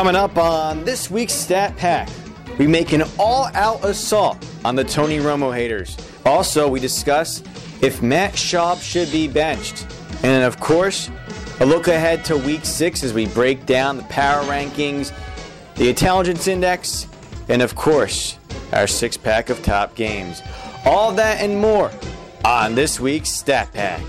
Coming up on this week's Stat Pack, we make an all out assault on the Tony Romo haters. Also, we discuss if Matt Schaub should be benched. And of course, a look ahead to week six as we break down the power rankings, the intelligence index, and of course, our six pack of top games. All that and more on this week's Stat Pack.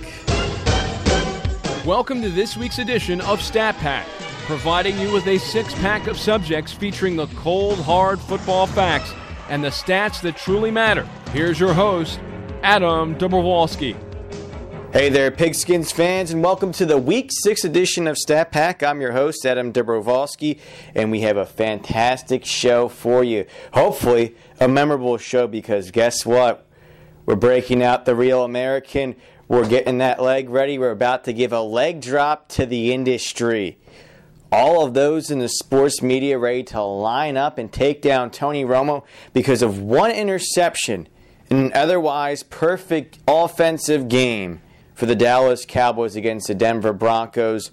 Welcome to this week's edition of Stat Pack providing you with a six pack of subjects featuring the cold, hard football facts and the stats that truly matter. Here's your host, Adam Dobrovolsky. Hey there, Pigskins fans, and welcome to the Week 6 edition of Stat Pack. I'm your host, Adam Dobrovolsky, and we have a fantastic show for you. Hopefully, a memorable show because guess what? We're breaking out the real American. We're getting that leg ready. We're about to give a leg drop to the industry all of those in the sports media ready to line up and take down Tony Romo because of one interception in an otherwise perfect offensive game for the Dallas Cowboys against the Denver Broncos.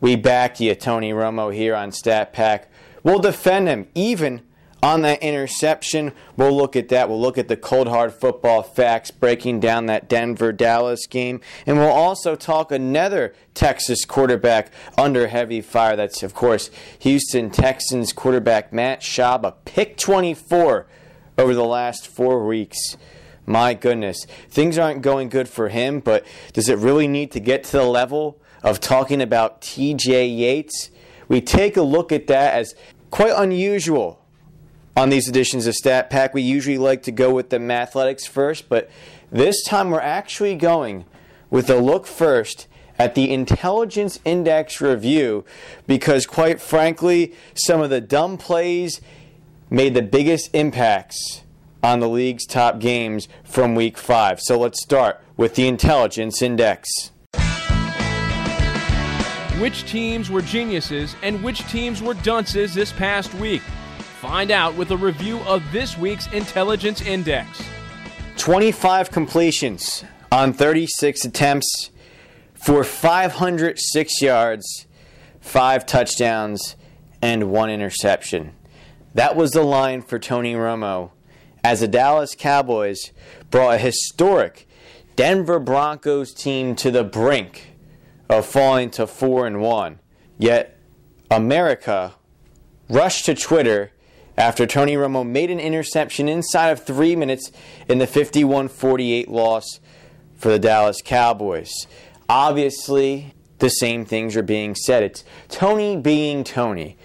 We back you, Tony Romo, here on Stat Pack. We'll defend him even on that interception. We'll look at that. We'll look at the cold hard football facts breaking down that Denver Dallas game. And we'll also talk another Texas quarterback under heavy fire. That's, of course, Houston Texans quarterback Matt Schaub, a pick 24 over the last four weeks. My goodness, things aren't going good for him, but does it really need to get to the level of talking about TJ Yates? We take a look at that as quite unusual on these editions of Stat Pack, we usually like to go with the Mathletics first, but this time we're actually going with a look first at the Intelligence Index review because, quite frankly, some of the dumb plays made the biggest impacts on the league's top games from week five. So let's start with the Intelligence Index. Which teams were geniuses and which teams were dunces this past week? Find out with a review of this week's Intelligence Index. 25 completions on 36 attempts for 506 yards, 5 touchdowns, and 1 interception. That was the line for Tony Romo as the Dallas Cowboys brought a historic Denver Broncos team to the brink of falling to 4 and 1. Yet America rushed to Twitter after Tony Romo made an interception inside of three minutes in the 51 48 loss for the Dallas Cowboys. Obviously, the same things are being said. It's Tony being Tony.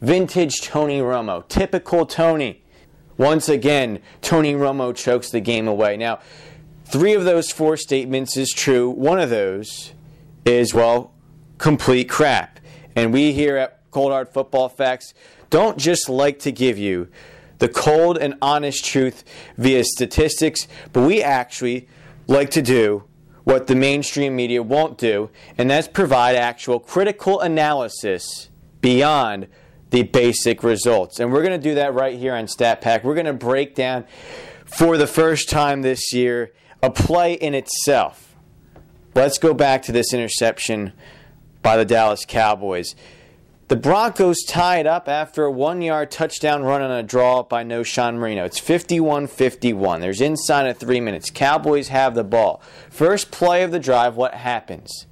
Vintage Tony Romo. Typical Tony. Once again, Tony Romo chokes the game away. Now, three of those four statements is true. One of those is, well, complete crap. And we here at Cold Hard Football Facts don't just like to give you the cold and honest truth via statistics, but we actually like to do what the mainstream media won't do, and that's provide actual critical analysis beyond the basic results. And we're going to do that right here on Stat Pack. We're going to break down for the first time this year a play in itself. Let's go back to this interception by the Dallas Cowboys. The Broncos tied up after a one yard touchdown run on a draw by Knowshon Moreno. It's 51 51. There's inside of three minutes. Cowboys have the ball. First play of the drive, what happens?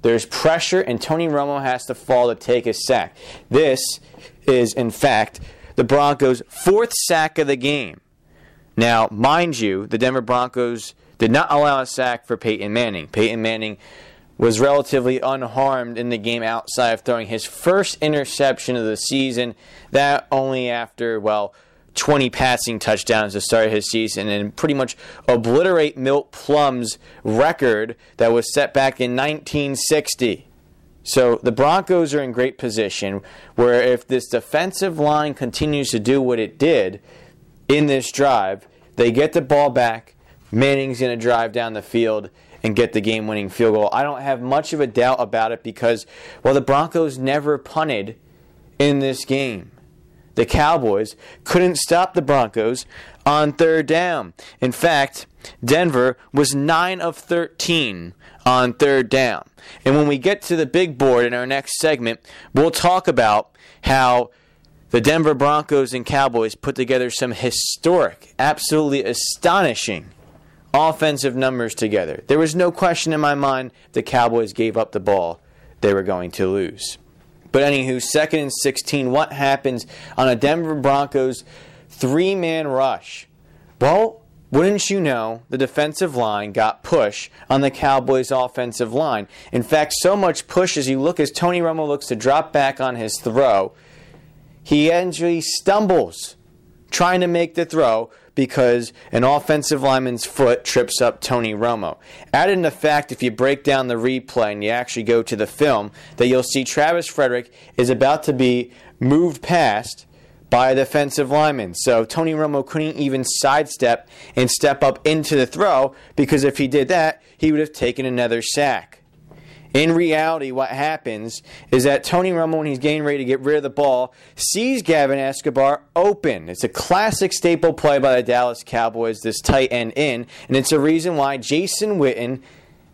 There's pressure, and Tony Romo has to fall to take a sack. This is, in fact, the Broncos' fourth sack of the game. Now, mind you, the Denver Broncos did not allow a sack for Peyton Manning. Peyton Manning was relatively unharmed in the game outside of throwing his first interception of the season. That only after, well, 20 passing touchdowns to start his season and pretty much obliterate Milt Plum's record that was set back in 1960. So the Broncos are in great position where if this defensive line continues to do what it did in this drive, they get the ball back. Manning's going to drive down the field and get the game winning field goal. I don't have much of a doubt about it because, well, the Broncos never punted in this game. the Cowboys, couldn't stop the Broncos on third down. In fact, Denver was 9 of 13 on third down. And when we get to the big board in our next segment, we'll talk about how the Denver Broncos and Cowboys put together some historic, absolutely astonishing offensive numbers together. There was no question in my mind the Cowboys gave up the ball, they were going to lose. But anywho, second and 16, what happens on a Denver Broncos three man rush? Well, wouldn't you know, the defensive line got push on the Cowboys' offensive line. In fact, so much push as you look as Tony Romo looks to drop back on his throw, he actually stumbles trying to make the throw because an offensive lineman's foot trips up Tony Romo. Added in the fact, if you break down the replay and you actually go to the film, that you'll see Travis Frederick is about to be moved past by a defensive lineman. So Tony Romo couldn't even sidestep and step up into the throw because if he did that, he would have taken another sack. In reality, what happens is that Tony Romo, when he's getting ready to get rid of the ball, sees Gavin Escobar open. It's a classic staple play by the Dallas Cowboys, this tight end in, and it's a reason why Jason Witten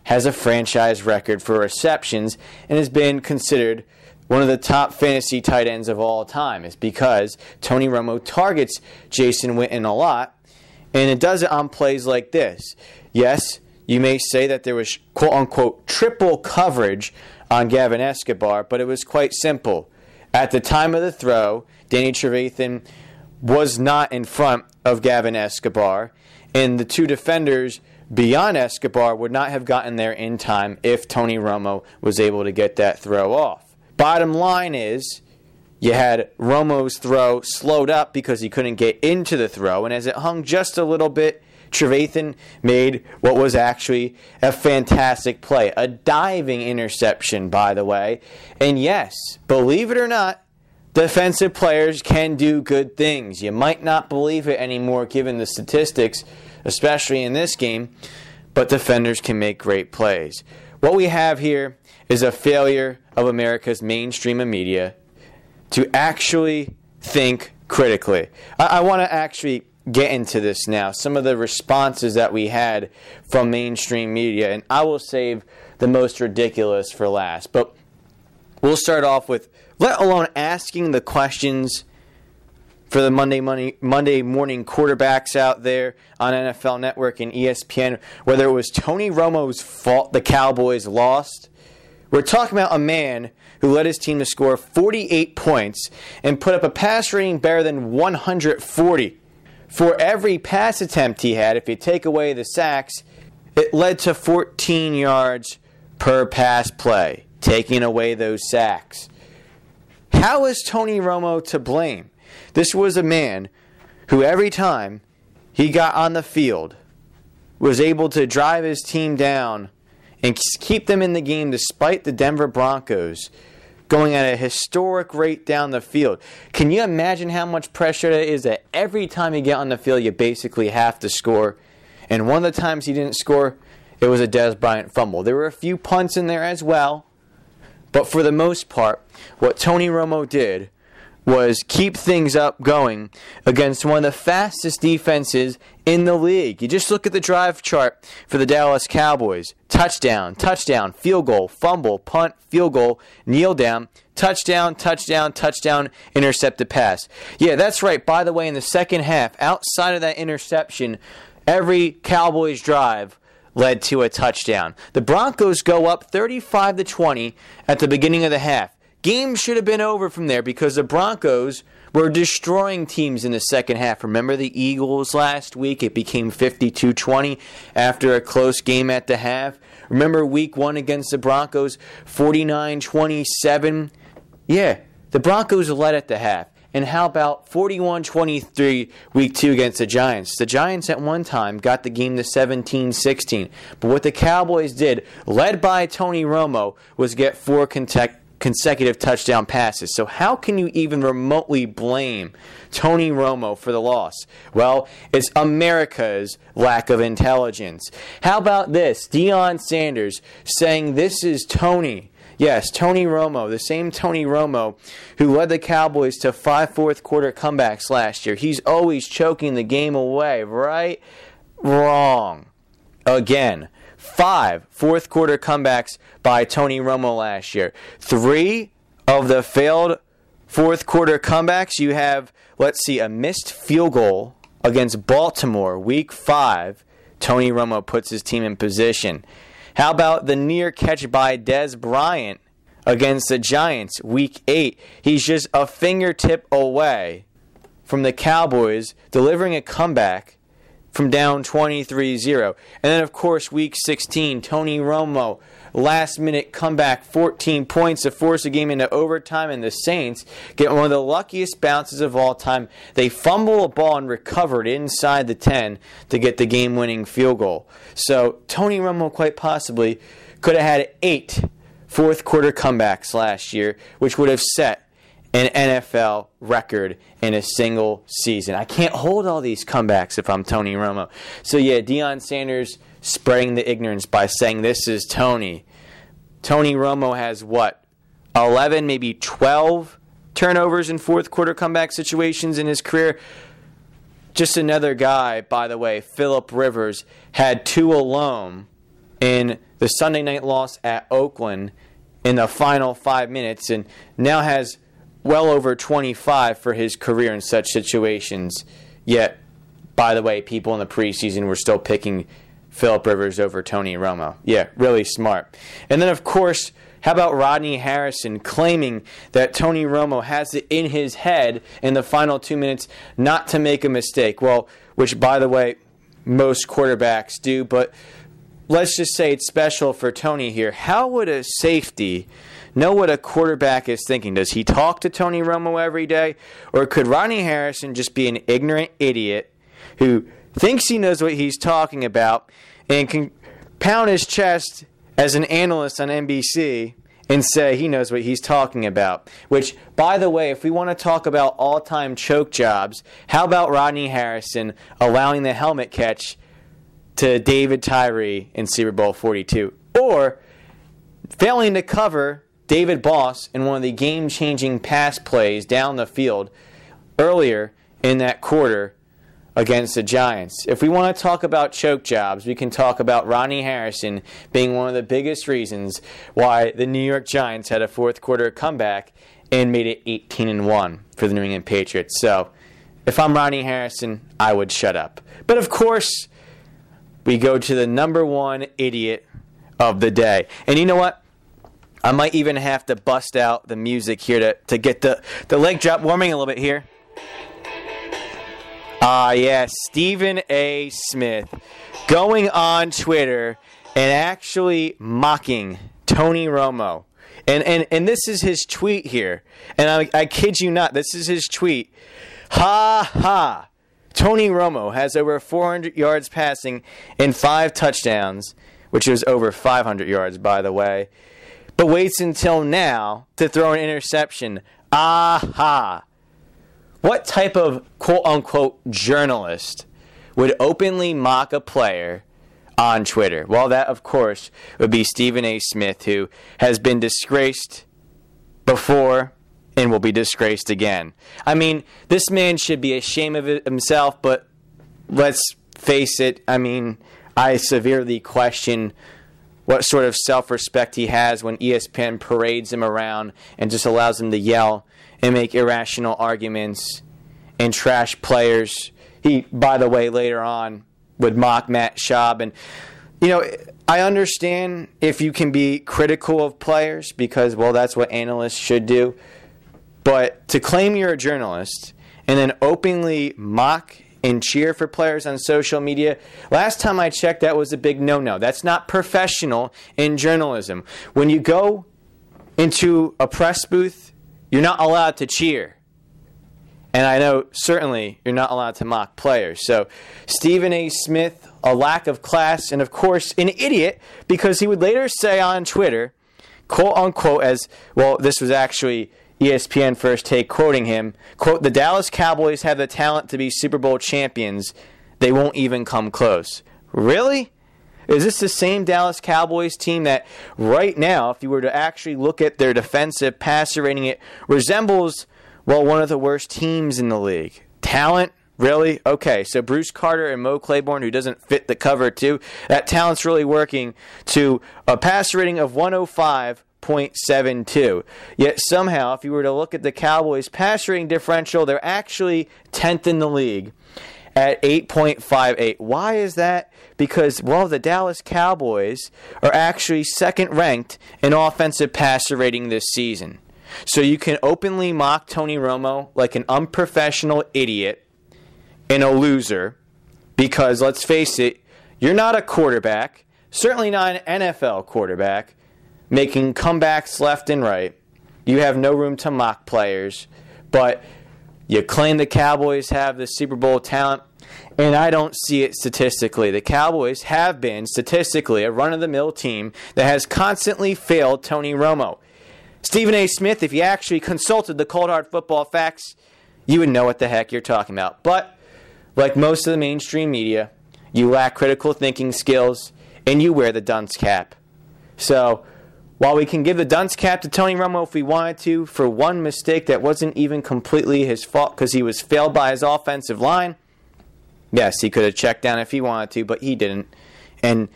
has a franchise record for receptions and has been considered one of the top fantasy tight ends of all time. It's because Tony Romo targets Jason Witten a lot, and it does it on plays like this. Yes, you may say that there was quote unquote triple coverage on Gavin Escobar, but it was quite simple. At the time of the throw, Danny Trevathan was not in front of Gavin Escobar, and the two defenders beyond Escobar would not have gotten there in time if Tony Romo was able to get that throw off. Bottom line is, you had Romo's throw slowed up because he couldn't get into the throw, and as it hung just a little bit, Trevathan made what was actually a fantastic play, a diving interception, by the way. And yes, believe it or not, defensive players can do good things. You might not believe it anymore given the statistics, especially in this game, but defenders can make great plays. What we have here is a failure of America's mainstream media to actually think critically. I, I want to actually get into this now. Some of the responses that we had from mainstream media, and I will save the most ridiculous for last. But we'll start off with, let alone asking the questions for the Monday Monday, Monday morning quarterbacks out there on NFL Network and ESPN, whether it was Tony Romo's fault the Cowboys lost. We're talking about a man who led his team to score 48 points and put up a pass rating better than 140 for every pass attempt he had, if you take away the sacks, it led to 14 yards per pass play, taking away those sacks. How is Tony Romo to blame? This was a man who, every time he got on the field, was able to drive his team down and keep them in the game despite the Denver Broncos going at a historic rate down the field. Can you imagine how much pressure that is that every time you get on the field, you basically have to score? And one of the times he didn't score, it was a Dez Bryant fumble. There were a few punts in there as well, but for the most part, what Tony Romo did was keep things up going against one of the fastest defenses in the league. You just look at the drive chart for the Dallas Cowboys touchdown, touchdown, field goal, fumble, punt, field goal, kneel down, touchdown, touchdown, touchdown, intercepted pass. Yeah, that's right. By the way, in the second half, outside of that interception, every Cowboys drive led to a touchdown. The Broncos go up 35 to 20 at the beginning of the half. Game should have been over from there because the Broncos were destroying teams in the second half. Remember the Eagles last week? It became 52 20 after a close game at the half. Remember week one against the Broncos, 49 27? Yeah, the Broncos led at the half. And how about 41 23 week two against the Giants? The Giants at one time got the game to 17 16. But what the Cowboys did, led by Tony Romo, was get four consecutive consecutive touchdown passes. So, how can you even remotely blame Tony Romo for the loss? Well, it's America's lack of intelligence. How about this? Deion Sanders saying this is Tony Yes, Tony Romo, the same Tony Romo who led the Cowboys to five fourth quarter comebacks last year. He's always choking the game away, right? Wrong. Again, five fourth quarter comebacks by Tony Romo last year. Three of the failed fourth quarter comebacks, you have, let's see, a missed field goal against Baltimore, week five. Tony Romo puts his team in position. How about the near catch by Dez Bryant against the Giants, week eight? He's just a fingertip away from the Cowboys delivering a comeback from down 23 0. And then, of course, week 16, Tony Romo last minute comeback, 14 points to force the game into overtime, and the Saints get one of the luckiest bounces of all time. They fumble a ball and recover it inside the 10 to get the game winning field goal. So Tony Romo quite possibly could have had eight fourth quarter comebacks last year, which would have set an NFL record in a single season. I can't hold all these comebacks if I'm Tony Romo. So yeah, Deion Sanders spreading the ignorance by saying this is Tony. Tony Romo has what? 11, maybe 12 turnovers in fourth quarter comeback situations in his career. Just another guy, by the way, Philip Rivers, had two alone in the Sunday night loss at Oakland in the final five minutes and now has well over 25 for his career in such situations. Yet, by the way, people in the preseason were still picking Philip Rivers over Tony Romo. Yeah, really smart. And then, of course, how about Rodney Harrison claiming that Tony Romo has it in his head in the final two minutes not to make a mistake? Well, which, by the way, most quarterbacks do, but let's just say it's special for Tony here. How would a safety know what a quarterback is thinking? Does he talk to Tony Romo every day? Or could Rodney Harrison just be an ignorant idiot who thinks he knows what he's talking about and can pound his chest as an analyst on NBC and say he knows what he's talking about. Which, by the way, if we want to talk about all time choke jobs, how about Rodney Harrison allowing the helmet catch to David Tyree in Super Bowl 42? Or failing to cover David Boss in one of the game changing pass plays down the field earlier in that quarter against the Giants. If we want to talk about choke jobs, we can talk about Ronnie Harrison being one of the biggest reasons why the New York Giants had a fourth quarter comeback and made it 18 and 1 for the New England Patriots. So, if I'm Ronnie Harrison, I would shut up. But of course, we go to the number one idiot of the day. And you know what? I might even have to bust out the music here to, to get the, the leg drop warming a little bit here. Ah, uh, yes, Stephen A. Smith going on Twitter and actually mocking Tony Romo. And, and, and this is his tweet here. And I, I kid you not, this is his tweet. Ha ha. Tony Romo has over 400 yards passing and five touchdowns, which is over 500 yards, by the way, but waits until now to throw an interception. Aha. What type of quote unquote journalist would openly mock a player on Twitter? Well, that, of course, would be Stephen A. Smith, who has been disgraced before and will be disgraced again. I mean, this man should be ashamed of himself, but let's face it, I mean, I severely question what sort of self respect he has when ESPN parades him around and just allows him to yell and make irrational arguments and trash players. He, by the way, later on would mock Matt Schaub. And, you know, I understand if you can be critical of players because, well, that's what analysts should do. But to claim you're a journalist and then openly mock and cheer for players on social media, last time I checked, that was a big no no. That's not professional in journalism. When you go into a press booth you're not allowed to cheer. And I know certainly you're not allowed to mock players. So, Stephen A. Smith, a lack of class, and of course, an idiot because he would later say on Twitter, quote unquote, as well, this was actually ESPN First Take quoting him, quote, the Dallas Cowboys have the talent to be Super Bowl champions. They won't even come close. Really? Is this the same Dallas Cowboys team that right now, if you were to actually look at their defensive passer rating, it resembles, well, one of the worst teams in the league? Talent, Really? Okay, so Bruce Carter and Mo Claiborne, who doesn't fit the cover two, that talent's really working to a passer rating of 105.72. Yet somehow, if you were to look at the Cowboys' pass rating differential, they're actually 10th in the league at 8.58. Why is that? Because, well, the Dallas Cowboys are actually second ranked in offensive passer rating this season. So you can openly mock Tony Romo like an unprofessional idiot and a loser because let's face it, you're not a quarterback, certainly not an NFL quarterback, making comebacks left and right. You have no room to mock players, but you claim the Cowboys have the Super Bowl talent, and I don't see it statistically. The Cowboys have been statistically a run of the mill team that has constantly failed Tony Romo. Stephen A. Smith, if you actually consulted the cold hard football facts, you would know what the heck you're talking about. But like most of the mainstream media, you lack critical thinking skills and you wear the dunce cap. So, while we can give the dunce cap to Tony Romo if we wanted to for one mistake that wasn't even completely his fault because he was failed by his offensive line, yes, he could have checked down if he wanted to, but he didn't. And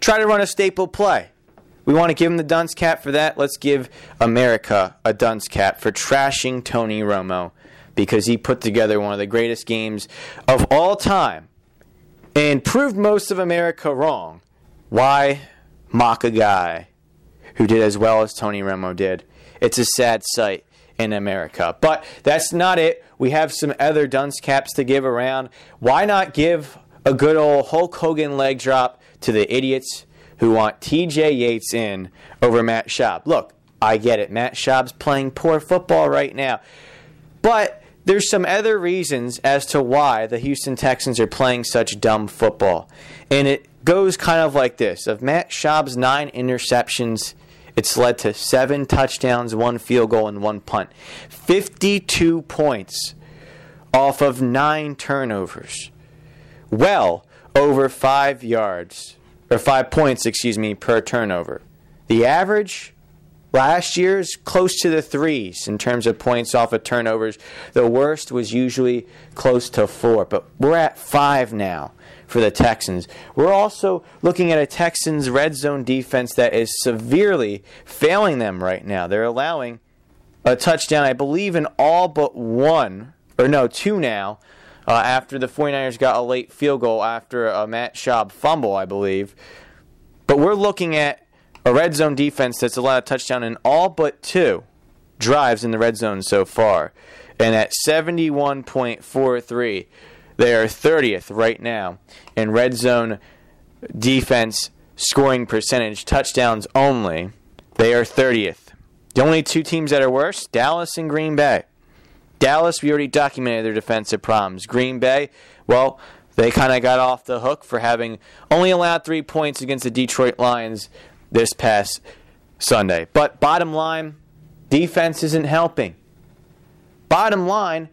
try to run a staple play. We want to give him the dunce cap for that. Let's give America a dunce cap for trashing Tony Romo because he put together one of the greatest games of all time and proved most of America wrong. Why mock a guy who did as well as Tony Romo did? It's a sad sight in America. But that's not it. We have some other dunce caps to give around. Why not give a good old Hulk Hogan leg drop to the idiots who want TJ Yates in over Matt Schaub? Look, I get it. Matt Schaub's playing poor football right now. But there's some other reasons as to why the Houston Texans are playing such dumb football. And it goes kind of like this of Matt Schaub's nine interceptions, it's led to seven touchdowns, one field goal, and one punt. 52 points off of nine turnovers. Well over five yards, or five points, excuse me, per turnover. The average Last year's close to the threes in terms of points off of turnovers. The worst was usually close to four, but we're at five now for the Texans. We're also looking at a Texans red zone defense that is severely failing them right now. They're allowing a touchdown, I believe, in all but one, or no, two now, uh, after the 49ers got a late field goal after a Matt Schaub fumble, I believe. But we're looking at a red zone defense that's allowed a touchdown in all but two drives in the red zone so far. And at 71.43, they are 30th right now in red zone defense scoring percentage, touchdowns only. They are 30th. The only two teams that are worse, Dallas and Green Bay. Dallas, we already documented their defensive problems. Green Bay, well, they kind of got off the hook for having only allowed three points against the Detroit Lions this past Sunday. But bottom line, defense isn't helping. Bottom line,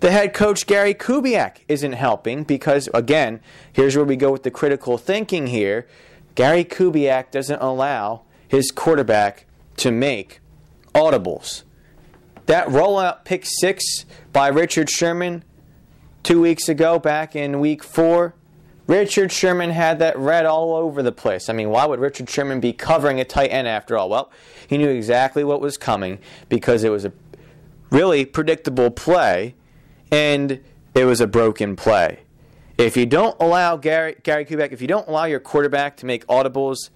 the head coach Gary Kubiak isn't helping because, again, here's where we go with the critical thinking here. Gary Kubiak doesn't allow his quarterback to make audibles. That rollout pick six by Richard Sherman two weeks ago, back in week four, Richard Sherman had that read all over the place. I mean, why would Richard Sherman be covering a tight end after all? Well, he knew exactly what was coming because it was a really predictable play and it was a broken play. If you don't allow Gary, Gary Kubiak, if you don't allow your quarterback to make audibles,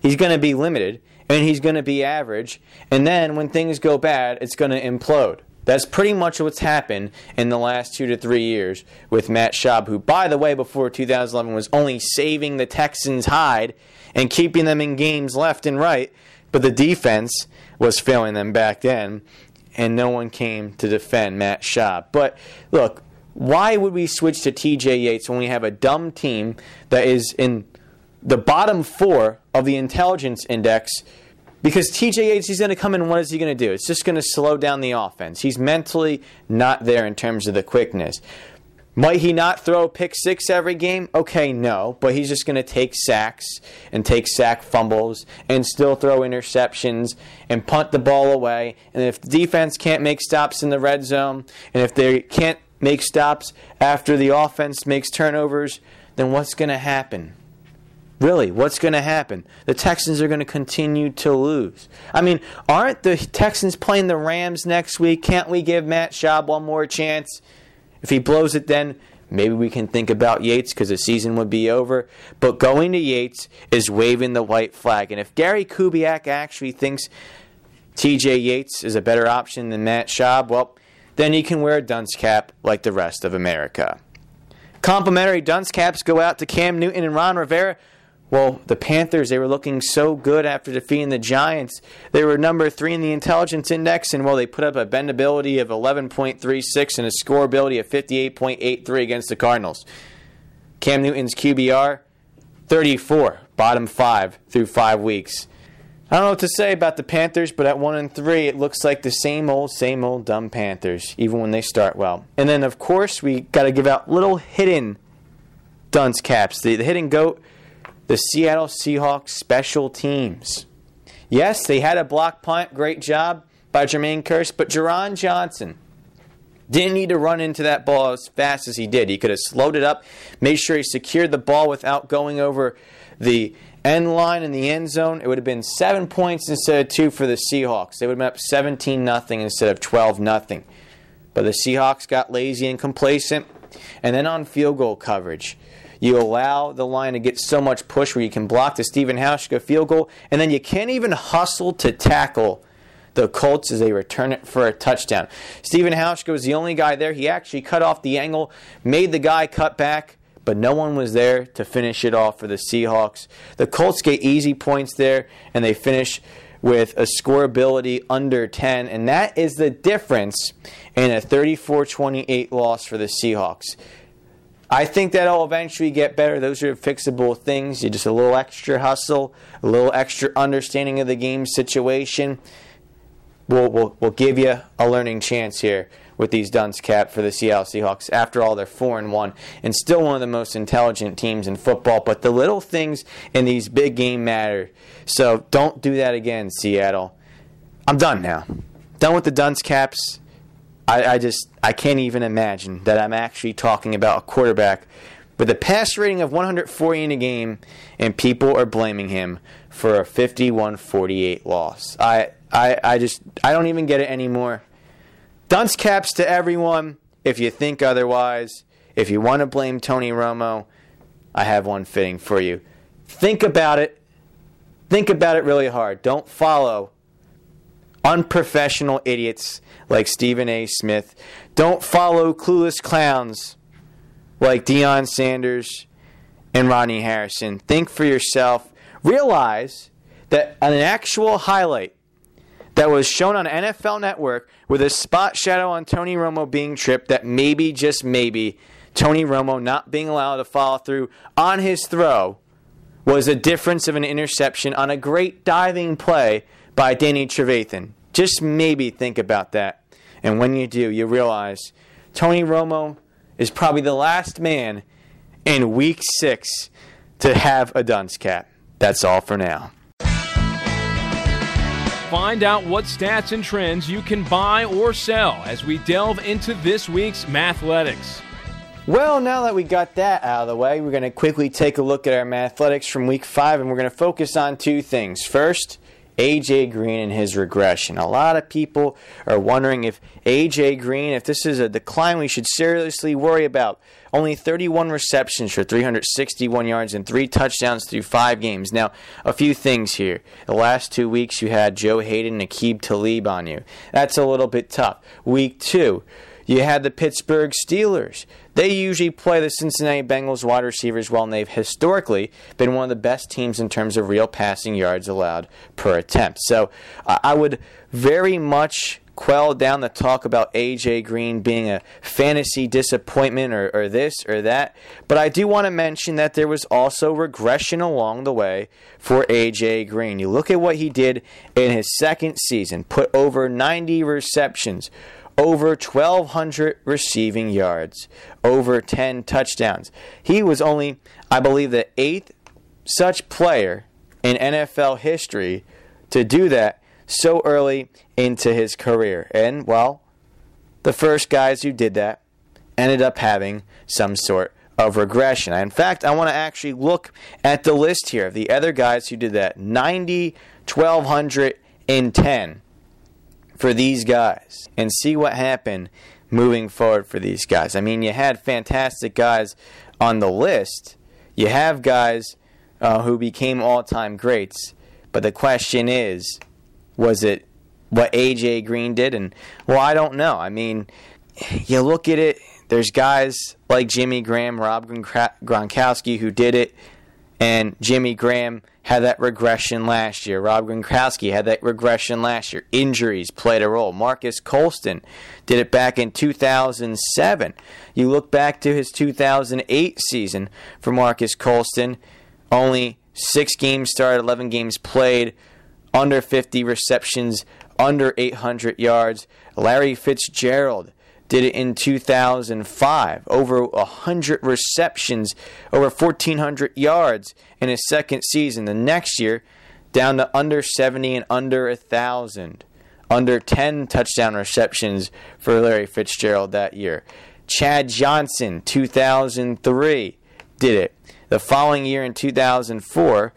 he's going to be limited and he's going to be average. And then when things go bad, it's going to implode. That's pretty much what's happened in the last two to three years with Matt Schaub, who, by the way, before 2011 was only saving the Texans' hide and keeping them in games left and right, but the defense was failing them back then, and no one came to defend Matt Schaub. But look, why would we switch to TJ Yates when we have a dumb team that is in the bottom four of the intelligence index? Because TJ Yates, he's going to come in, what is he going to do? It's just going to slow down the offense. He's mentally not there in terms of the quickness. Might he not throw pick six every game? Okay, no, but he's just going to take sacks and take sack fumbles and still throw interceptions and punt the ball away. And if the defense can't make stops in the red zone, and if they can't make stops after the offense makes turnovers, then what's going to happen? Really, what's going to happen? The Texans are going to continue to lose. I mean, aren't the Texans playing the Rams next week? Can't we give Matt Schaub one more chance? If he blows it, then maybe we can think about Yates because the season would be over. But going to Yates is waving the white flag. And if Gary Kubiak actually thinks TJ Yates is a better option than Matt Schaub, well, then he can wear a dunce cap like the rest of America. Complimentary dunce caps go out to Cam Newton and Ron Rivera well, the Panthers, they were looking so good after defeating the Giants. They were number three in the intelligence index, and well, they put up a bendability of 11.36 and a scoreability of 58.83 against the Cardinals. Cam Newton's QBR, 34, bottom five through five weeks. I don't know what to say about the Panthers, but at one and three, it looks like the same old, same old dumb Panthers, even when they start well. And then, of course, we got to give out little hidden dunce caps. The, the hidden goat the Seattle Seahawks special teams. Yes, they had a block punt. Great job by Jermaine Kearse, but Jeron Johnson didn't need to run into that ball as fast as he did. He could have slowed it up, made sure he secured the ball without going over the end line in the end zone. It would have been seven points instead of two for the Seahawks. They would have been up 17 nothing instead of 12 nothing. But the Seahawks got lazy and complacent. And then on field goal coverage, you allow the line to get so much push where you can block the Steven Hauschka field goal, and then you can't even hustle to tackle the Colts as they return it for a touchdown. Steven Hauschka was the only guy there. He actually cut off the angle, made the guy cut back, but no one was there to finish it off for the Seahawks. The Colts get easy points there, and they finish with a scoreability under 10, and that is the difference in a 34 28 loss for the Seahawks. I think that'll eventually get better. Those are fixable things. You just a little extra hustle, a little extra understanding of the game situation. Will will will give you a learning chance here with these dunce cap for the Seattle Seahawks. After all, they're four and one and still one of the most intelligent teams in football. But the little things in these big game matter. So don't do that again, Seattle. I'm done now. Done with the dunce caps. I, I just I can't even imagine that I'm actually talking about a quarterback with a pass rating of 140 in a game, and people are blaming him for a 51-48 loss. I, I, I just I don't even get it anymore. Dunce caps to everyone. If you think otherwise, if you want to blame Tony Romo, I have one fitting for you. Think about it. Think about it really hard. Don't follow unprofessional idiots like Stephen A. Smith. Don't follow clueless clowns like Deion Sanders and Rodney Harrison. Think for yourself. Realize that an actual highlight that was shown on NFL Network with a spot shadow on Tony Romo being tripped, that maybe, just maybe, Tony Romo not being allowed to follow through on his throw was a difference of an interception on a great diving play by Danny Trevathan. Just maybe think about that. And when you do, you realize Tony Romo is probably the last man in week six to have a dunce cap. That's all for now. Find out what stats and trends you can buy or sell as we delve into this week's Mathletics. Well, now that we got that out of the way, we're going to quickly take a look at our Mathletics from week five, and we're going to focus on two things. First, AJ Green and his regression. A lot of people are wondering if AJ Green, if this is a decline we should seriously worry about. Only 31 receptions for 361 yards and three touchdowns through five games. Now, a few things here. The last two weeks you had Joe Haden and Aqib Talib on you. That's a little bit tough. Week two, you had the Pittsburgh Steelers. They usually play the Cincinnati Bengals wide receivers well, and they've historically been one of the best teams in terms of real passing yards allowed per attempt. So I would very much quell down the talk about AJ Green being a fantasy disappointment or, or, this or that. But I do want to mention that there was also regression along the way for AJ Green. You look at what he did in his second season, put over 90 receptions, over 1,200 receiving yards, over 10 touchdowns. He was only, I believe, the eighth such player in NFL history to do that so early into his career. And, well, the first guys who did that ended up having some sort of regression. In fact, I want to actually look at the list here of the other guys who did that 90, 1210 for these guys and see what happened moving forward for these guys. I mean, you had fantastic guys on the list, you have guys uh, who became all time greats, but the question is was it what AJ Green did? And, well, I don't know. I mean, you look at it there's guys like Jimmy Graham, Rob Gronkowski who did it, and Jimmy Graham had that regression last year. Rob Gronkowski had that regression last year. Injuries played a role. Marques Colston did it back in 2007. You look back to his 2008 season for Marques Colston, only six games started, 11 games played, under 50 receptions, under 800 yards. Larry Fitzgerald did it in 2005. Over 100 receptions, over 1,400 yards in his second season. The next year, down to under 70 and under 1,000. Under 10 touchdown receptions for Larry Fitzgerald that year. Chad Johnson, 2003, did it. The following year in 2004,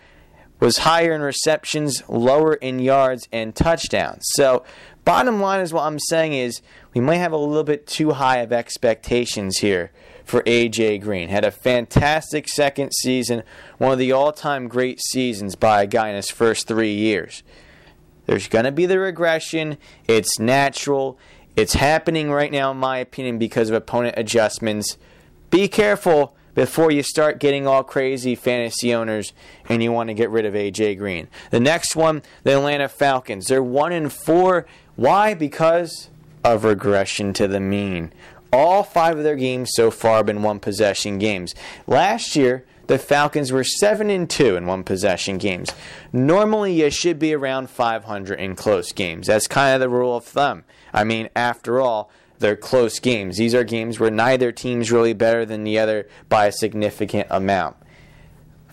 was higher in receptions, lower in yards and touchdowns. So Bottom line is what I'm saying is we might have a little bit too high of expectations here for AJ Green. Had a fantastic second season, one of the all-time great seasons by a guy in his first 3 years. There's going to be the regression. It's natural. It's happening right now in my opinion because of opponent adjustments. Be careful before you start getting all crazy fantasy owners and you want to get rid of AJ Green. The next one, the Atlanta Falcons. They're 1 in 4 why? Because of regression to the mean. All five of their games so far have been one possession games. Last year, the Falcons were 7 and 2 in one possession games. Normally, you should be around 500 in close games. That's kind of the rule of thumb. I mean, after all, they're close games. These are games where neither team's really better than the other by a significant amount.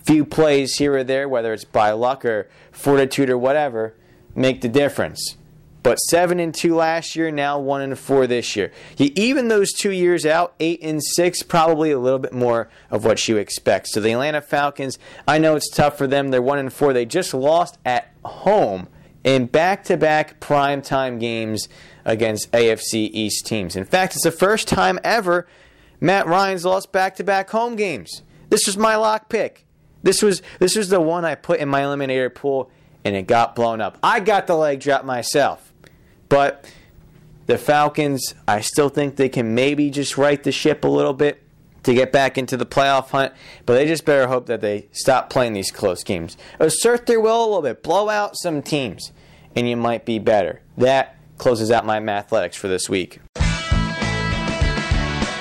Few plays here or there, whether it's by luck or fortitude or whatever, make the difference. But seven and two last year, now one and four this year. Even those two years out, eight and six, probably a little bit more of what you expect. So the Atlanta Falcons, I know it's tough for them. They're one and four. They just lost at home in back-to-back primetime games against AFC East teams. In fact, it's the first time ever Matt Ryan's lost back-to-back home games. This was my lock pick. This was this was the one I put in my eliminator pool and it got blown up. I got the leg drop myself. But the Falcons, I still think they can maybe just right the ship a little bit to get back into the playoff hunt, but they just better hope that they stop playing these close games. Assert their will a little bit, blow out some teams, and you might be better. That closes out my mathletics for this week.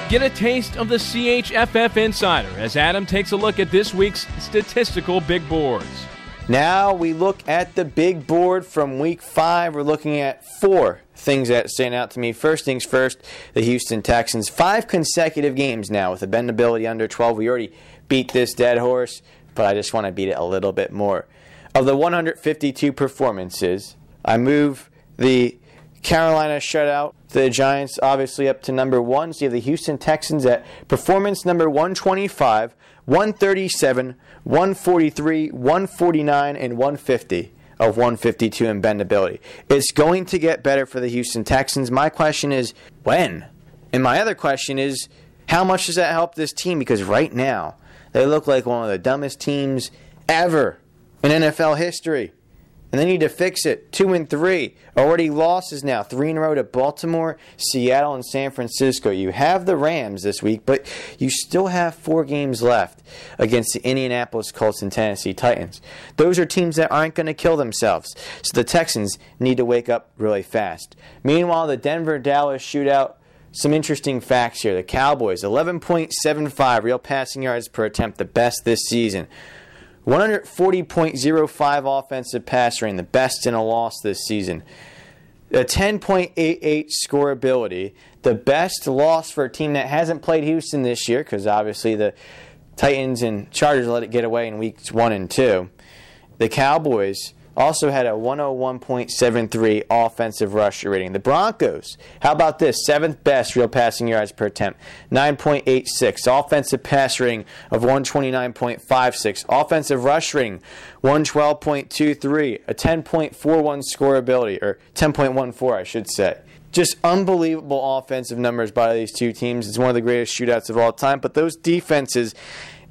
Get a taste of the CHFF Insider as Adam takes a look at this week's statistical big boards. Now we look at the big board from week five. We're looking at four things that stand out to me. First things first, the Houston Texans. Five consecutive games now with a bendability under 12. We already beat this dead horse, but I just want to beat it a little bit more. Of the 152 performances, I move the Carolina shutout, the Giants obviously up to number one. So you have the Houston Texans at performance number 125, 137, 143, 149, and 150 of 152 in bendability. It's going to get better for the Houston Texans. My question is when? And my other question is how much does that help this team? Because right now, they look like one of the dumbest teams ever in NFL history and they need to fix it. Two and three. Already losses now. Three in a row to Baltimore, Seattle, and San Francisco. You have the Rams this week, but you still have four games left against the Indianapolis Colts and Tennessee Titans. Those are teams that aren't going to kill themselves. So the Texans need to wake up really fast. Meanwhile, the Denver Dallas shootout. Some interesting facts here. The Cowboys, 11.75 real passing yards per attempt, the best this season. 140.05 offensive pass rating, the best in a loss this season. a 10.88 scoreability, the best loss for a team that hasn't played Houston this year, because obviously the Titans and Chargers let it get away in weeks one and two. The Cowboys also had a 101.73 offensive rusher rating. The Broncos, how about this? Seventh best real passing yards per attempt, 9.86. Offensive pass rating of 129.56. Offensive rush rating, 112.23. A 10.41 scoreability, or 10.14, I should say. Just unbelievable offensive numbers by these two teams. It's one of the greatest shootouts of all time, but those defenses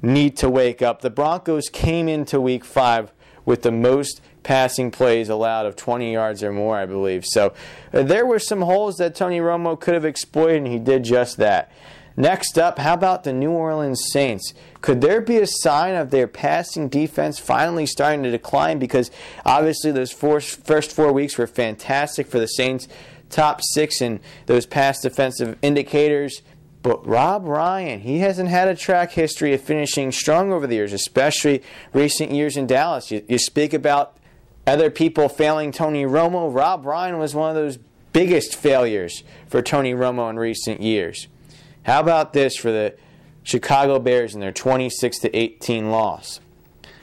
need to wake up. The Broncos came into week five with the most passing plays allowed of 20 yards or more, I believe. So uh, there were some holes that Tony Romo could have exploited, and he did just that. Next up, how about the New Orleans Saints? Could there be a sign of their passing defense finally starting to decline? Because obviously, those four, first four weeks were fantastic for the Saints, top six in those pass defensive indicators. But Rob Ryan, he hasn't had a track history of finishing strong over the years, especially recent years in Dallas. You, you speak about other people failing Tony Romo. Rob Ryan was one of those biggest failures for Tony Romo in recent years. How about this for the Chicago Bears in their 26 to 18 loss?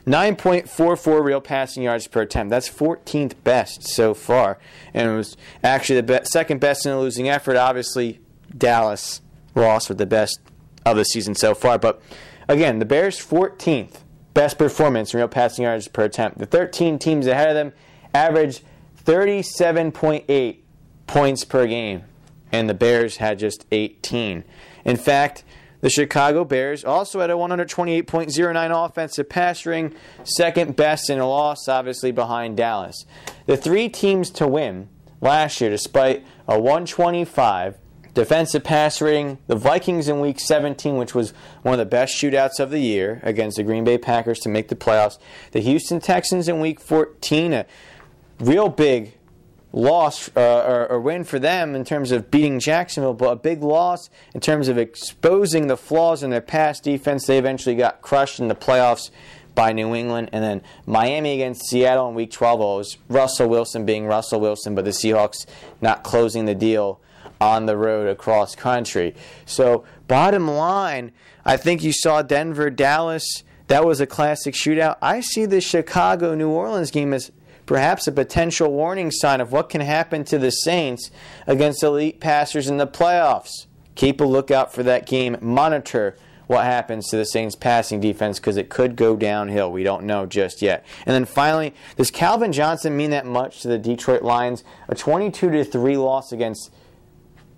9.44 real passing yards per attempt. That's 14th best so far. And it was actually the second best in a losing effort. Obviously, Dallas lost with the best of the season so far. But again, the Bears 14th best performance in real passing yards per attempt. The 13 teams ahead of them averaged 37.8 points per game, and the Bears had just 18. In fact, the Chicago Bears also had a 128.09 offensive pass rating, second best in a loss, obviously behind Dallas. The three teams to win last year, despite a 125 Defensive pass rating, the Vikings in week 17, which was one of the best shootouts of the year against the Green Bay Packers to make the playoffs. The Houston Texans in week 14, a real big loss uh, or, or, win for them in terms of beating Jacksonville, but a big loss in terms of exposing the flaws in their pass defense. They eventually got crushed in the playoffs by New England. And then Miami against Seattle in week 12. It was Russell Wilson being Russell Wilson, but the Seahawks not closing the deal on the road across country. So, bottom line, I think you saw Denver, Dallas. That was a classic shootout. I see the Chicago New Orleans game as perhaps a potential warning sign of what can happen to the Saints against elite passers in the playoffs. Keep a lookout for that game. Monitor what happens to the Saints passing defense because it could go downhill. We don't know just yet. And then finally, does Calvin Johnson mean that much to the Detroit Lions? A 22 3 loss against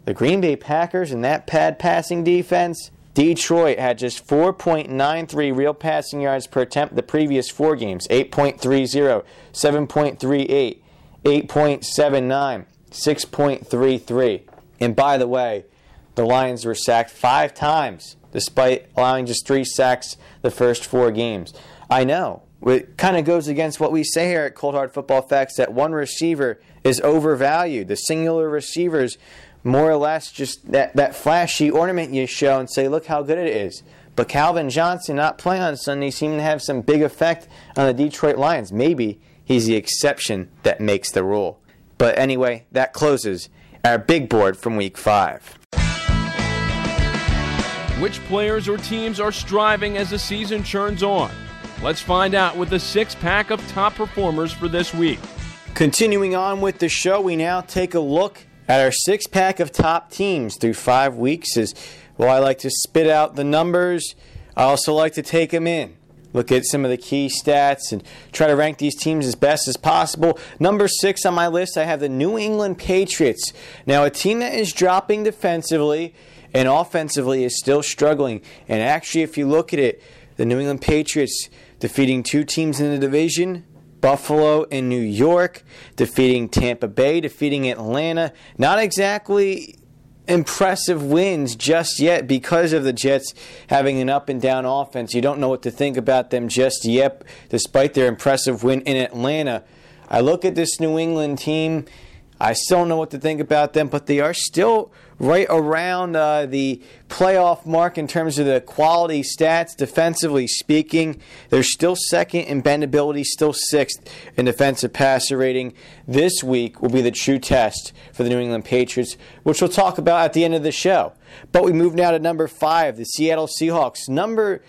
the Green Bay Packers and that pad passing defense, Detroit had just 4.93 real passing yards per attempt the previous four games 8.30, 7.38, 8.79, 6.33. And by the way, the Lions were sacked five times despite allowing just three sacks the first four games. I know. It kind of goes against what we say here at Cold Hard Football Facts that one receiver is overvalued. The singular receivers more or less just that, that flashy ornament you show and say, look how good it is. But Calvin Johnson not playing on Sunday seemed to have some big effect on the Detroit Lions. Maybe he's the exception that makes the rule. But anyway, that closes our big board from week five. Which players or teams are striving as the season churns on? Let's find out with the six pack of top performers for this week. Continuing on with the show, we now take a look at our six pack of top teams through five weeks is well i like to spit out the numbers. I also like to take them in. Look at some of the key stats and try to rank these teams as best as possible. Number six on my list i have the new england patriots. Now a team that is dropping defensively and offensively is still struggling. And actually if you look at it the new england patriots defeating two teams in the division Buffalo and New York, defeating Tampa Bay, defeating Atlanta. Not exactly impressive wins just yet because of the Jets having an up and down offense. You don't know what to think about them just yet, despite their impressive win in Atlanta. I look at this New England team. I still don't know what to think about them, but they are still right around uh, the playoff mark in terms of the quality stats, defensively speaking. They're still second in bendability, still sixth in defensive passer rating. This week will be the true test for the New England Patriots, which we'll talk about at the end of the show. But we move now to number five, the Seattle Seahawks. Number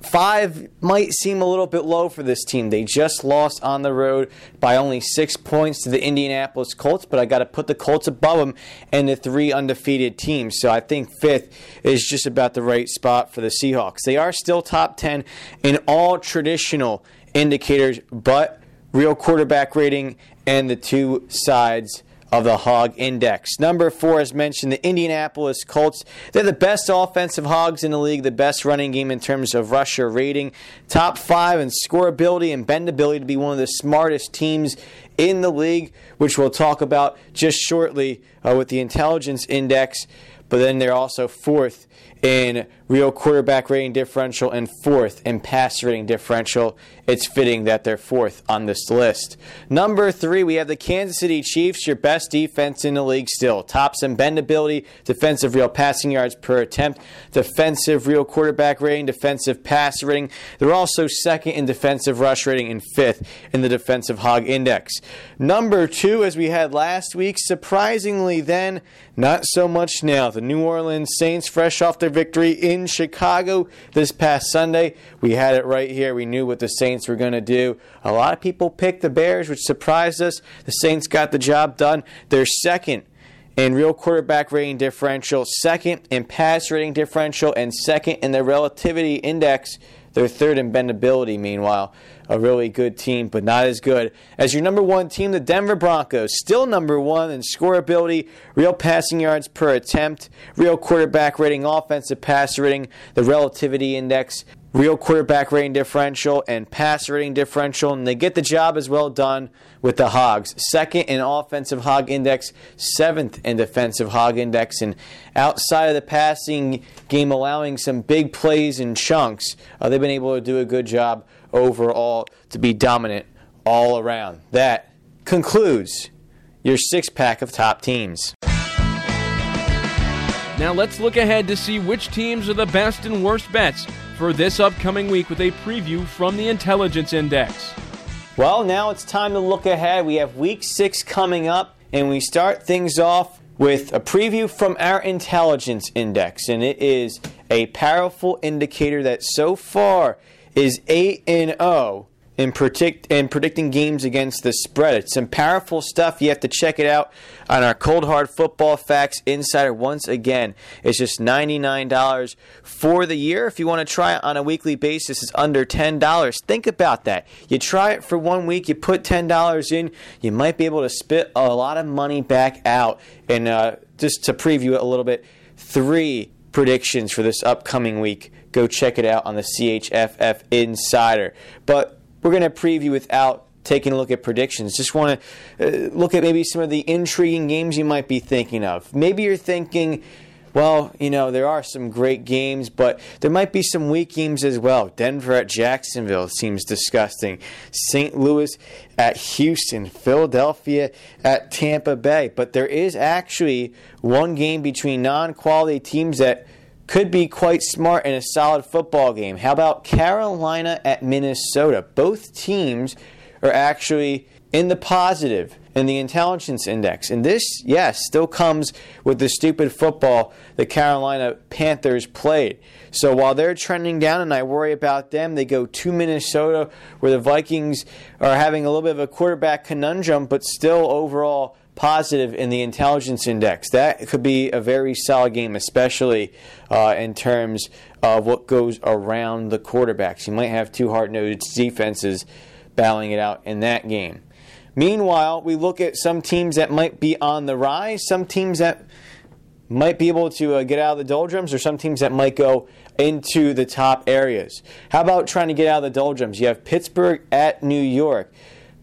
Five might seem a little bit low for this team. They just lost on the road by only six points to the Indianapolis Colts, but I got to put the Colts above them and the three undefeated teams. So I think fifth is just about the right spot for the Seahawks. They are still top 10 in all traditional indicators, but real quarterback rating and the two sides of the Hog Index. Number four, as mentioned, the Indianapolis Colts. They're the best offensive Hogs in the league, the best running game in terms of rusher rating, top five in scoreability and bendability to be one of the smartest teams in the league, which we'll talk about just shortly uh, with the Intelligence Index. But then they're also fourth in real quarterback rating differential and fourth in pass rating differential. It's fitting that they're fourth on this list. Number three, we have the Kansas City Chiefs, your best defense in the league still. Tops in bendability, defensive real passing yards per attempt, defensive real quarterback rating, defensive pass rating. They're also second in defensive rush rating and fifth in the defensive hog index. Number two, as we had last week, surprisingly then, not so much now. The New Orleans Saints, fresh off their victory in Chicago this past Sunday. We had it right here. We knew what the Saints were going to do. A lot of people picked the Bears, which surprised us. The Saints got the job done. They're second in real quarterback rating differential, second in pass rating differential, and second in the relativity index. They're third in bendability, meanwhile a really good team, but not as good as your number one team, the Denver Broncos. Still number one in scoreability, real passing yards per attempt, real quarterback rating, offensive pass rating, the relativity index, real quarterback rating differential, and pass rating differential. And they get the job as well done with the Hogs. Second in offensive hog index, seventh in defensive hog index. And outside of the passing game, allowing some big plays and chunks, uh, they've been able to do a good job overall to be dominant all around. That concludes your six pack of top teams. Now let's look ahead to see which teams are the best and worst bets for this upcoming week with a preview from the Intelligence Index. Well, now it's time to look ahead. We have week six coming up, and we start things off with a preview from our Intelligence Index, and it is a powerful indicator that so far is 8 and 0 in predict in predicting games against the spread. It's some powerful stuff. You have to check it out on our Cold Hard Football Facts Insider. Once again, it's just $99 for the year. If you want to try it on a weekly basis, it's under $10. Think about that. You try it for one week, you put $10 in, you might be able to spit a lot of money back out. And uh, just to preview it a little bit, three predictions for this upcoming week go check it out on the CHFF Insider. But we're going to preview without taking a look at predictions. Just want to uh, look at maybe some of the intriguing games you might be thinking of. Maybe you're thinking, well, you know, there are some great games, but there might be some weak games as well. Denver at Jacksonville seems disgusting. St. Louis at Houston. Philadelphia at Tampa Bay. But there is actually one game between non quality teams that could be quite smart in a solid football game. How about Carolina at Minnesota? Both teams are actually in the positive in the intelligence index. And this, yes, still comes with the stupid football the Carolina Panthers played. So while they're trending down and I worry about them, they go to Minnesota where the Vikings are having a little bit of a quarterback conundrum, but still overall positive in the intelligence index. That could be a very solid game, especially uh, in terms of what goes around the quarterbacks. You might have two hard nosed defenses battling it out in that game. Meanwhile, we look at some teams that might be on the rise, some teams that might be able to uh, get out of the doldrums, or some teams that might go into the top areas. How about trying to get out of the doldrums? You have Pittsburgh at New York.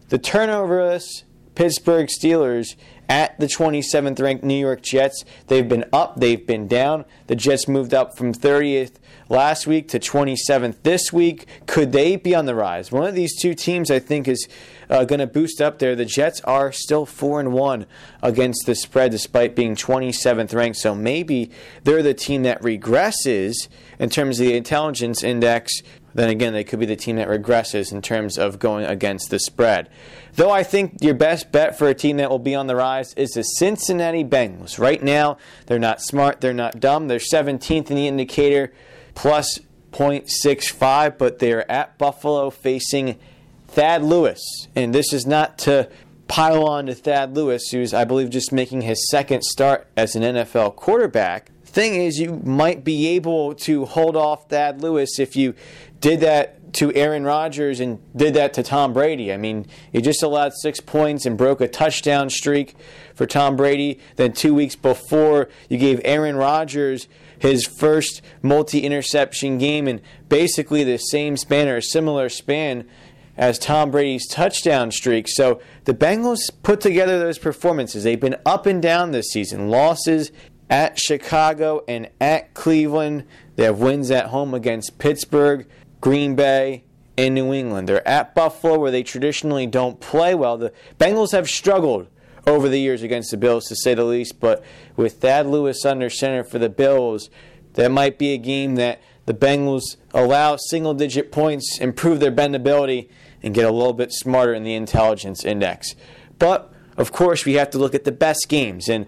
The turnovers Pittsburgh Steelers at the 27th ranked New York Jets. They've been up, they've been down. The Jets moved up from 30th last week to 27th this week. Could they be on the rise? One of these two teams, I think, is uh, going to boost up there. The Jets are still four and one against the spread, despite being 27th ranked. So maybe they're the team that regresses in terms of the intelligence index. Then again, they could be the team that regresses in terms of going against the spread. Though I think your best bet for a team that will be on the rise is the Cincinnati Bengals. Right now, they're not smart, they're not dumb. They're 17th in the indicator, plus 0.65, but they're at Buffalo facing Thad Lewis. And this is not to pile on to Thad Lewis, who's, I believe, just making his second start as an NFL quarterback. Thing is, you might be able to hold off Thad Lewis if you did that to Aaron Rodgers and did that to Tom Brady. I mean, he just allowed six points and broke a touchdown streak for Tom Brady. Then two weeks before, you gave Aaron Rodgers his first multi interception game in basically the same span or a similar span as Tom Brady's touchdown streak. So the Bengals put together those performances. They've been up and down this season. Losses at Chicago and at Cleveland. They have wins at home against Pittsburgh, Green Bay, and New England. They're at Buffalo, where they traditionally don't play well. The Bengals have struggled over the years against the Bills, to say the least. But with Thad Lewis under center for the Bills, that might be a game that the Bengals allow single digit points, improve their bendability, and get a little bit smarter in the intelligence index. But of course, we have to look at the best games, and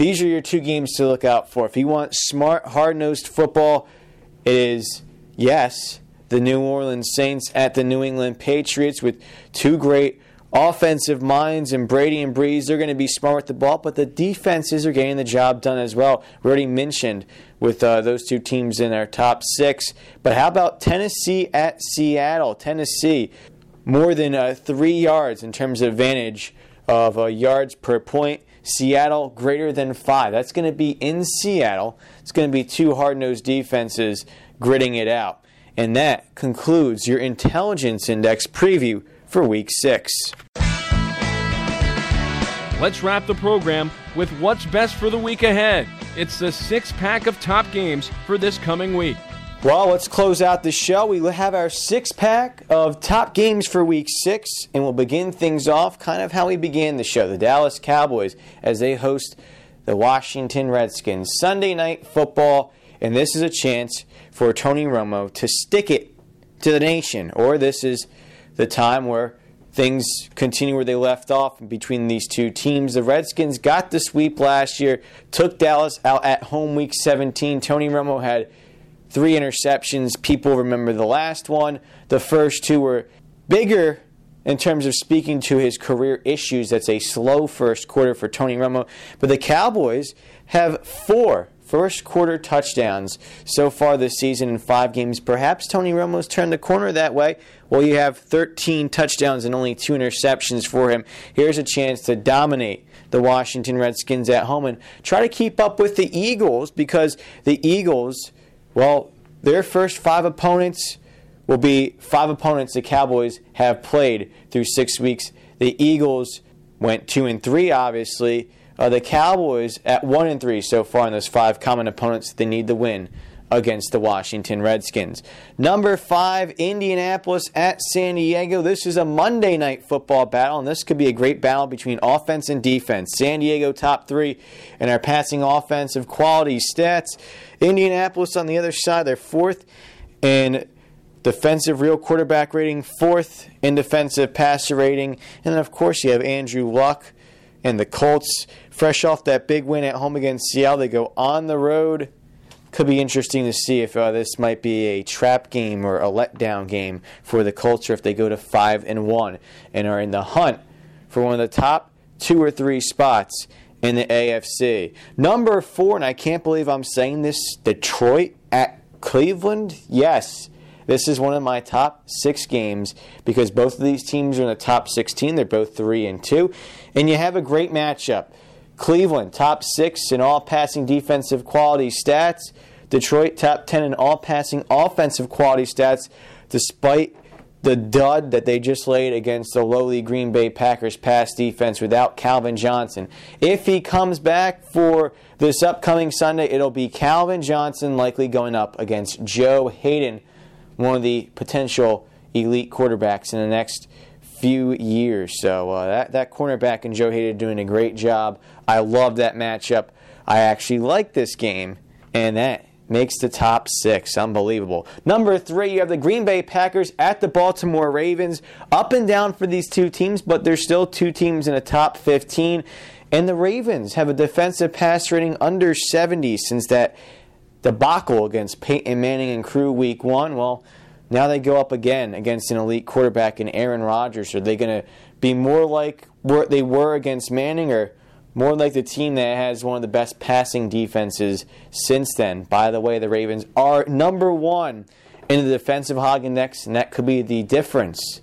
these are your two games to look out for. If you want smart, hard nosed football, it is yes, the New Orleans Saints at the New England Patriots with two great offensive minds and Brady and Brees. They're going to be smart with the ball, but the defenses are getting the job done as well. We already mentioned with uh, those two teams in our top six. But how about Tennessee at Seattle? Tennessee more than uh, three yards in terms of advantage of uh, yards per point. Seattle greater than five. That's going to be in Seattle. It's going to be two hard nosed defenses gritting it out. And that concludes your intelligence index preview for week six. Let's wrap the program with what's best for the week ahead. It's the six pack of top games for this coming week. Well, let's close out the show. We have our six pack of top games for week six, and we'll begin things off kind of how we began the show the Dallas Cowboys as they host the Washington Redskins. Sunday night football, and this is a chance for Tony Romo to stick it to the nation, or this is the time where things continue where they left off between these two teams. The Redskins got the sweep last year, took Dallas out at home week 17. Tony Romo had three interceptions. People remember the last one. The first two were bigger in terms of speaking to his career issues. That's a slow first quarter for Tony Romo. But the Cowboys have four first quarter touchdowns so far this season in five games. Perhaps Tony Romo's turned the corner that way. Well, you have 13 touchdowns and only two interceptions for him. Here's a chance to dominate the Washington Redskins at home and try to keep up with the Eagles because the Eagles well, their first five opponents will be five opponents the Cowboys have played through six weeks. The Eagles went two and three, obviously. Uh, the Cowboys at one and three so far in those five common opponents they need to win against the Washington Redskins. Number five, Indianapolis at San Diego. This is a Monday night football battle, and this could be a great battle between offense and defense. San Diego top three in our passing offensive quality stats. Indianapolis on the other side, they're fourth in defensive real quarterback rating, fourth in defensive passer rating, and then of course you have Andrew Luck and the Colts, fresh off that big win at home against Seattle. They go on the road could be interesting to see if uh, this might be a trap game or a letdown game for the Colts if they go to five and one and are in the hunt for one of the top two or three spots in the AFC. Number four, and I can't believe I'm saying this, Detroit at Cleveland. Yes, this is one of my top six games because both of these teams are in the top 16. They're both three and two, and you have a great matchup. Cleveland, top six in all passing defensive quality stats. Detroit, top 10 in all passing offensive quality stats, despite the dud that they just laid against the lowly Green Bay Packers pass defense without Calvin Johnson. If he comes back for this upcoming Sunday, it'll be Calvin Johnson likely going up against Joe Haden, one of the potential elite quarterbacks in the next few years. So uh, that that cornerback and Joe Haden doing a great job. I love that matchup. I actually like this game, and that makes the top six. Unbelievable. Number three, you have the Green Bay Packers at the Baltimore Ravens. Up and down for these two teams, but there's still two teams in the top 15. And the Ravens have a defensive pass rating under 70 since that debacle against Peyton Manning and crew week one. Well, now they go up again against an elite quarterback in Aaron Rodgers. Are they going to be more like what they were against Manning or more like the team that has one of the best passing defenses since then? By the way, the Ravens are number one in the defensive hog index, and that could be the difference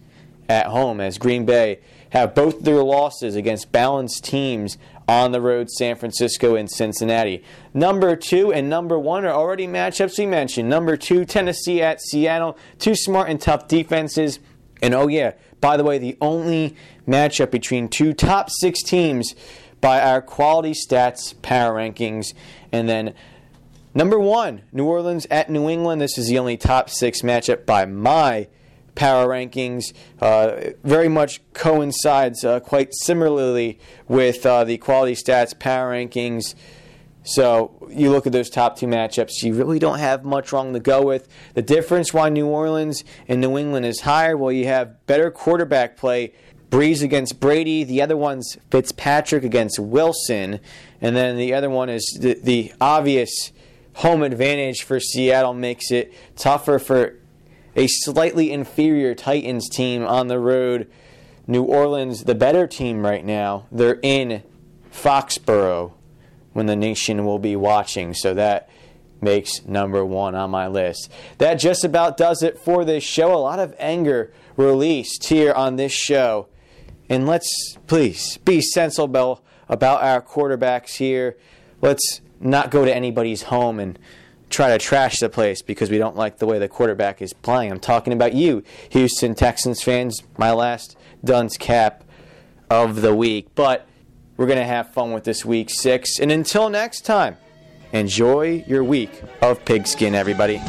at home as Green Bay have both their losses against balanced teams on the road, San Francisco and Cincinnati. Number two and number one are already matchups we mentioned. Number two, Tennessee at Seattle. Two smart and tough defenses. And oh, yeah, by the way, the only matchup between two top six teams by our quality stats power rankings. And then number one, New Orleans at New England. This is the only top six matchup by my power rankings uh, very much coincides uh, quite similarly with uh, the quality stats power rankings. So you look at those top two matchups, you really don't have much wrong to go with. The difference why New Orleans and New England is higher, well, you have better quarterback play. Brees against Brady. The other one's Fitzpatrick against Wilson. And then the other one is the, the obvious home advantage for Seattle makes it tougher for a slightly inferior Titans team on the road. New Orleans, the better team right now, they're in Foxborough when the nation will be watching. So that makes number one on my list. That just about does it for this show. A lot of anger released here on this show. And let's please be sensible about our quarterbacks here. Let's not go to anybody's home and try to trash the place because we don't like the way the quarterback is playing. I'm talking about you, Houston Texans fans, my last dunce cap of the week. But we're going to have fun with this week six. And until next time, enjoy your week of pigskin, everybody.